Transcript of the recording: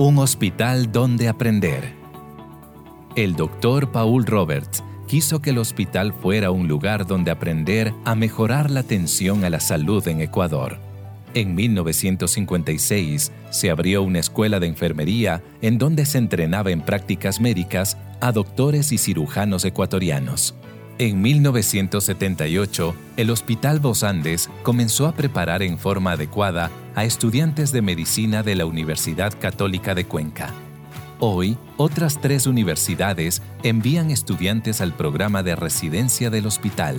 Un hospital donde aprender. El doctor Paul Roberts quiso que el hospital fuera un lugar donde aprender a mejorar la atención a la salud en Ecuador. En 1956 se abrió una escuela de enfermería en donde se entrenaba en prácticas médicas a doctores y cirujanos ecuatorianos. En 1978, el Hospital Bos Andes comenzó a preparar en forma adecuada a estudiantes de medicina de la Universidad Católica de Cuenca. Hoy, otras tres universidades envían estudiantes al programa de residencia del hospital.